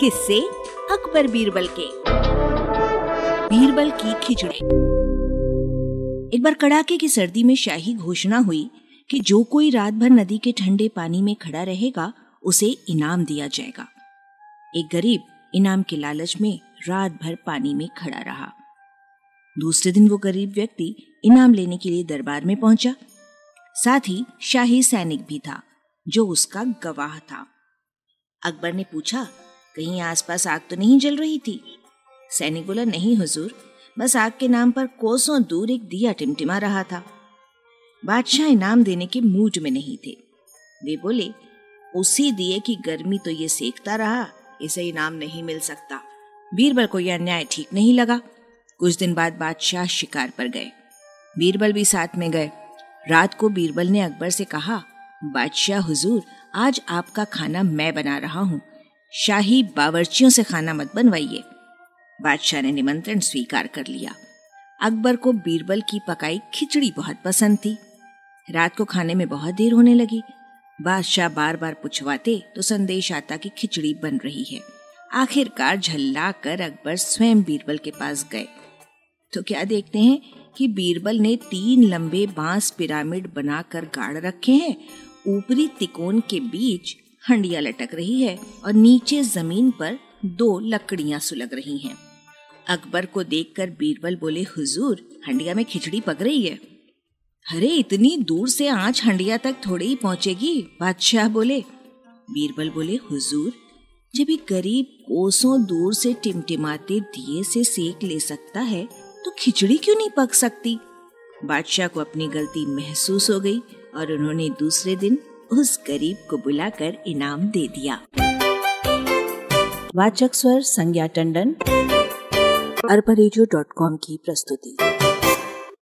किससे अकबर बीरबल के। बीरबल की खिचड़ी एक बार कड़ाके की सर्दी में शाही घोषणा हुई कि जो कोई रात भर नदी के ठंडे पानी में खड़ा रहेगा, उसे इनाम दिया जाएगा। एक गरीब इनाम के लालच में रात भर पानी में खड़ा रहा। दूसरे दिन वो गरीब व्यक्ति इनाम लेने के लिए दरबार में पहुँचा। साथ ही शाही सैनिक भी था, जो उसका गवाह था। अकबर ने पूछा कहीं आसपास आग तो नहीं जल रही थी। सैनिक बोला, नहीं हुजूर, बस आग के नाम पर कोसों दूर एक दिया टिमटिमा रहा था। बादशाह इनाम देने के मूड में नहीं थे। वे बोले, उसी दिए की गर्मी तो ये सेकता रहा, इसे इनाम नहीं मिल सकता। बीरबल को यह अन्याय ठीक नहीं लगा। कुछ दिन बाद बादशाह शिकार पर गए। बीरबल भी साथ में गए। रात को बीरबल ने अकबर से कहा, बादशाह हुजूर, आज आपका खाना मैं बना रहा हूँ। शाही बावर्चियों से खाना मत बनवाइए। बादशाह ने निमंत्रण स्वीकार कर लिया। अकबर को बीरबल की पकाई खिचड़ी बहुत पसंद थी। रात को खाने में बहुत देर होने लगी। बादशाह बार बार पूछवाते तो संदेश आता कि खिचड़ी बन रही है। आखिरकार झल्ला कर अकबर स्वयं बीरबल के पास गए। तो क्या देखते हैं कि बीरबल ने तीन लंबे बाँस पिरामिड बनाकर गाड़ रखे हैं? ऊपरी तिकोन के बीच हंडिया लटक रही है और नीचे ज़मीन पर दो लकड़ियाँ सुलग रही हैं। अकबर को देखकर बीरबल बोले, हुजूर, हंडिया में खिचड़ी पक रही है? अरे, इतनी दूर से आँच हंडिया तक थोड़ी ही पहुंचेगी, बादशाह बोले। बीरबल बोले, हुजूर, जब एक गरीब कोसों दूर से टिमटिमाते दिए से सेक ले सकता है तो खिचड़ी क्यों नहीं पक सकती? बादशाह को अपनी गलती महसूस हो गई और उन्होंने दूसरे दिन उस गरीब को बुलाकर इनाम दे दिया। वाचक स्वर संज्ञा टंडन। अरबा की प्रस्तुति।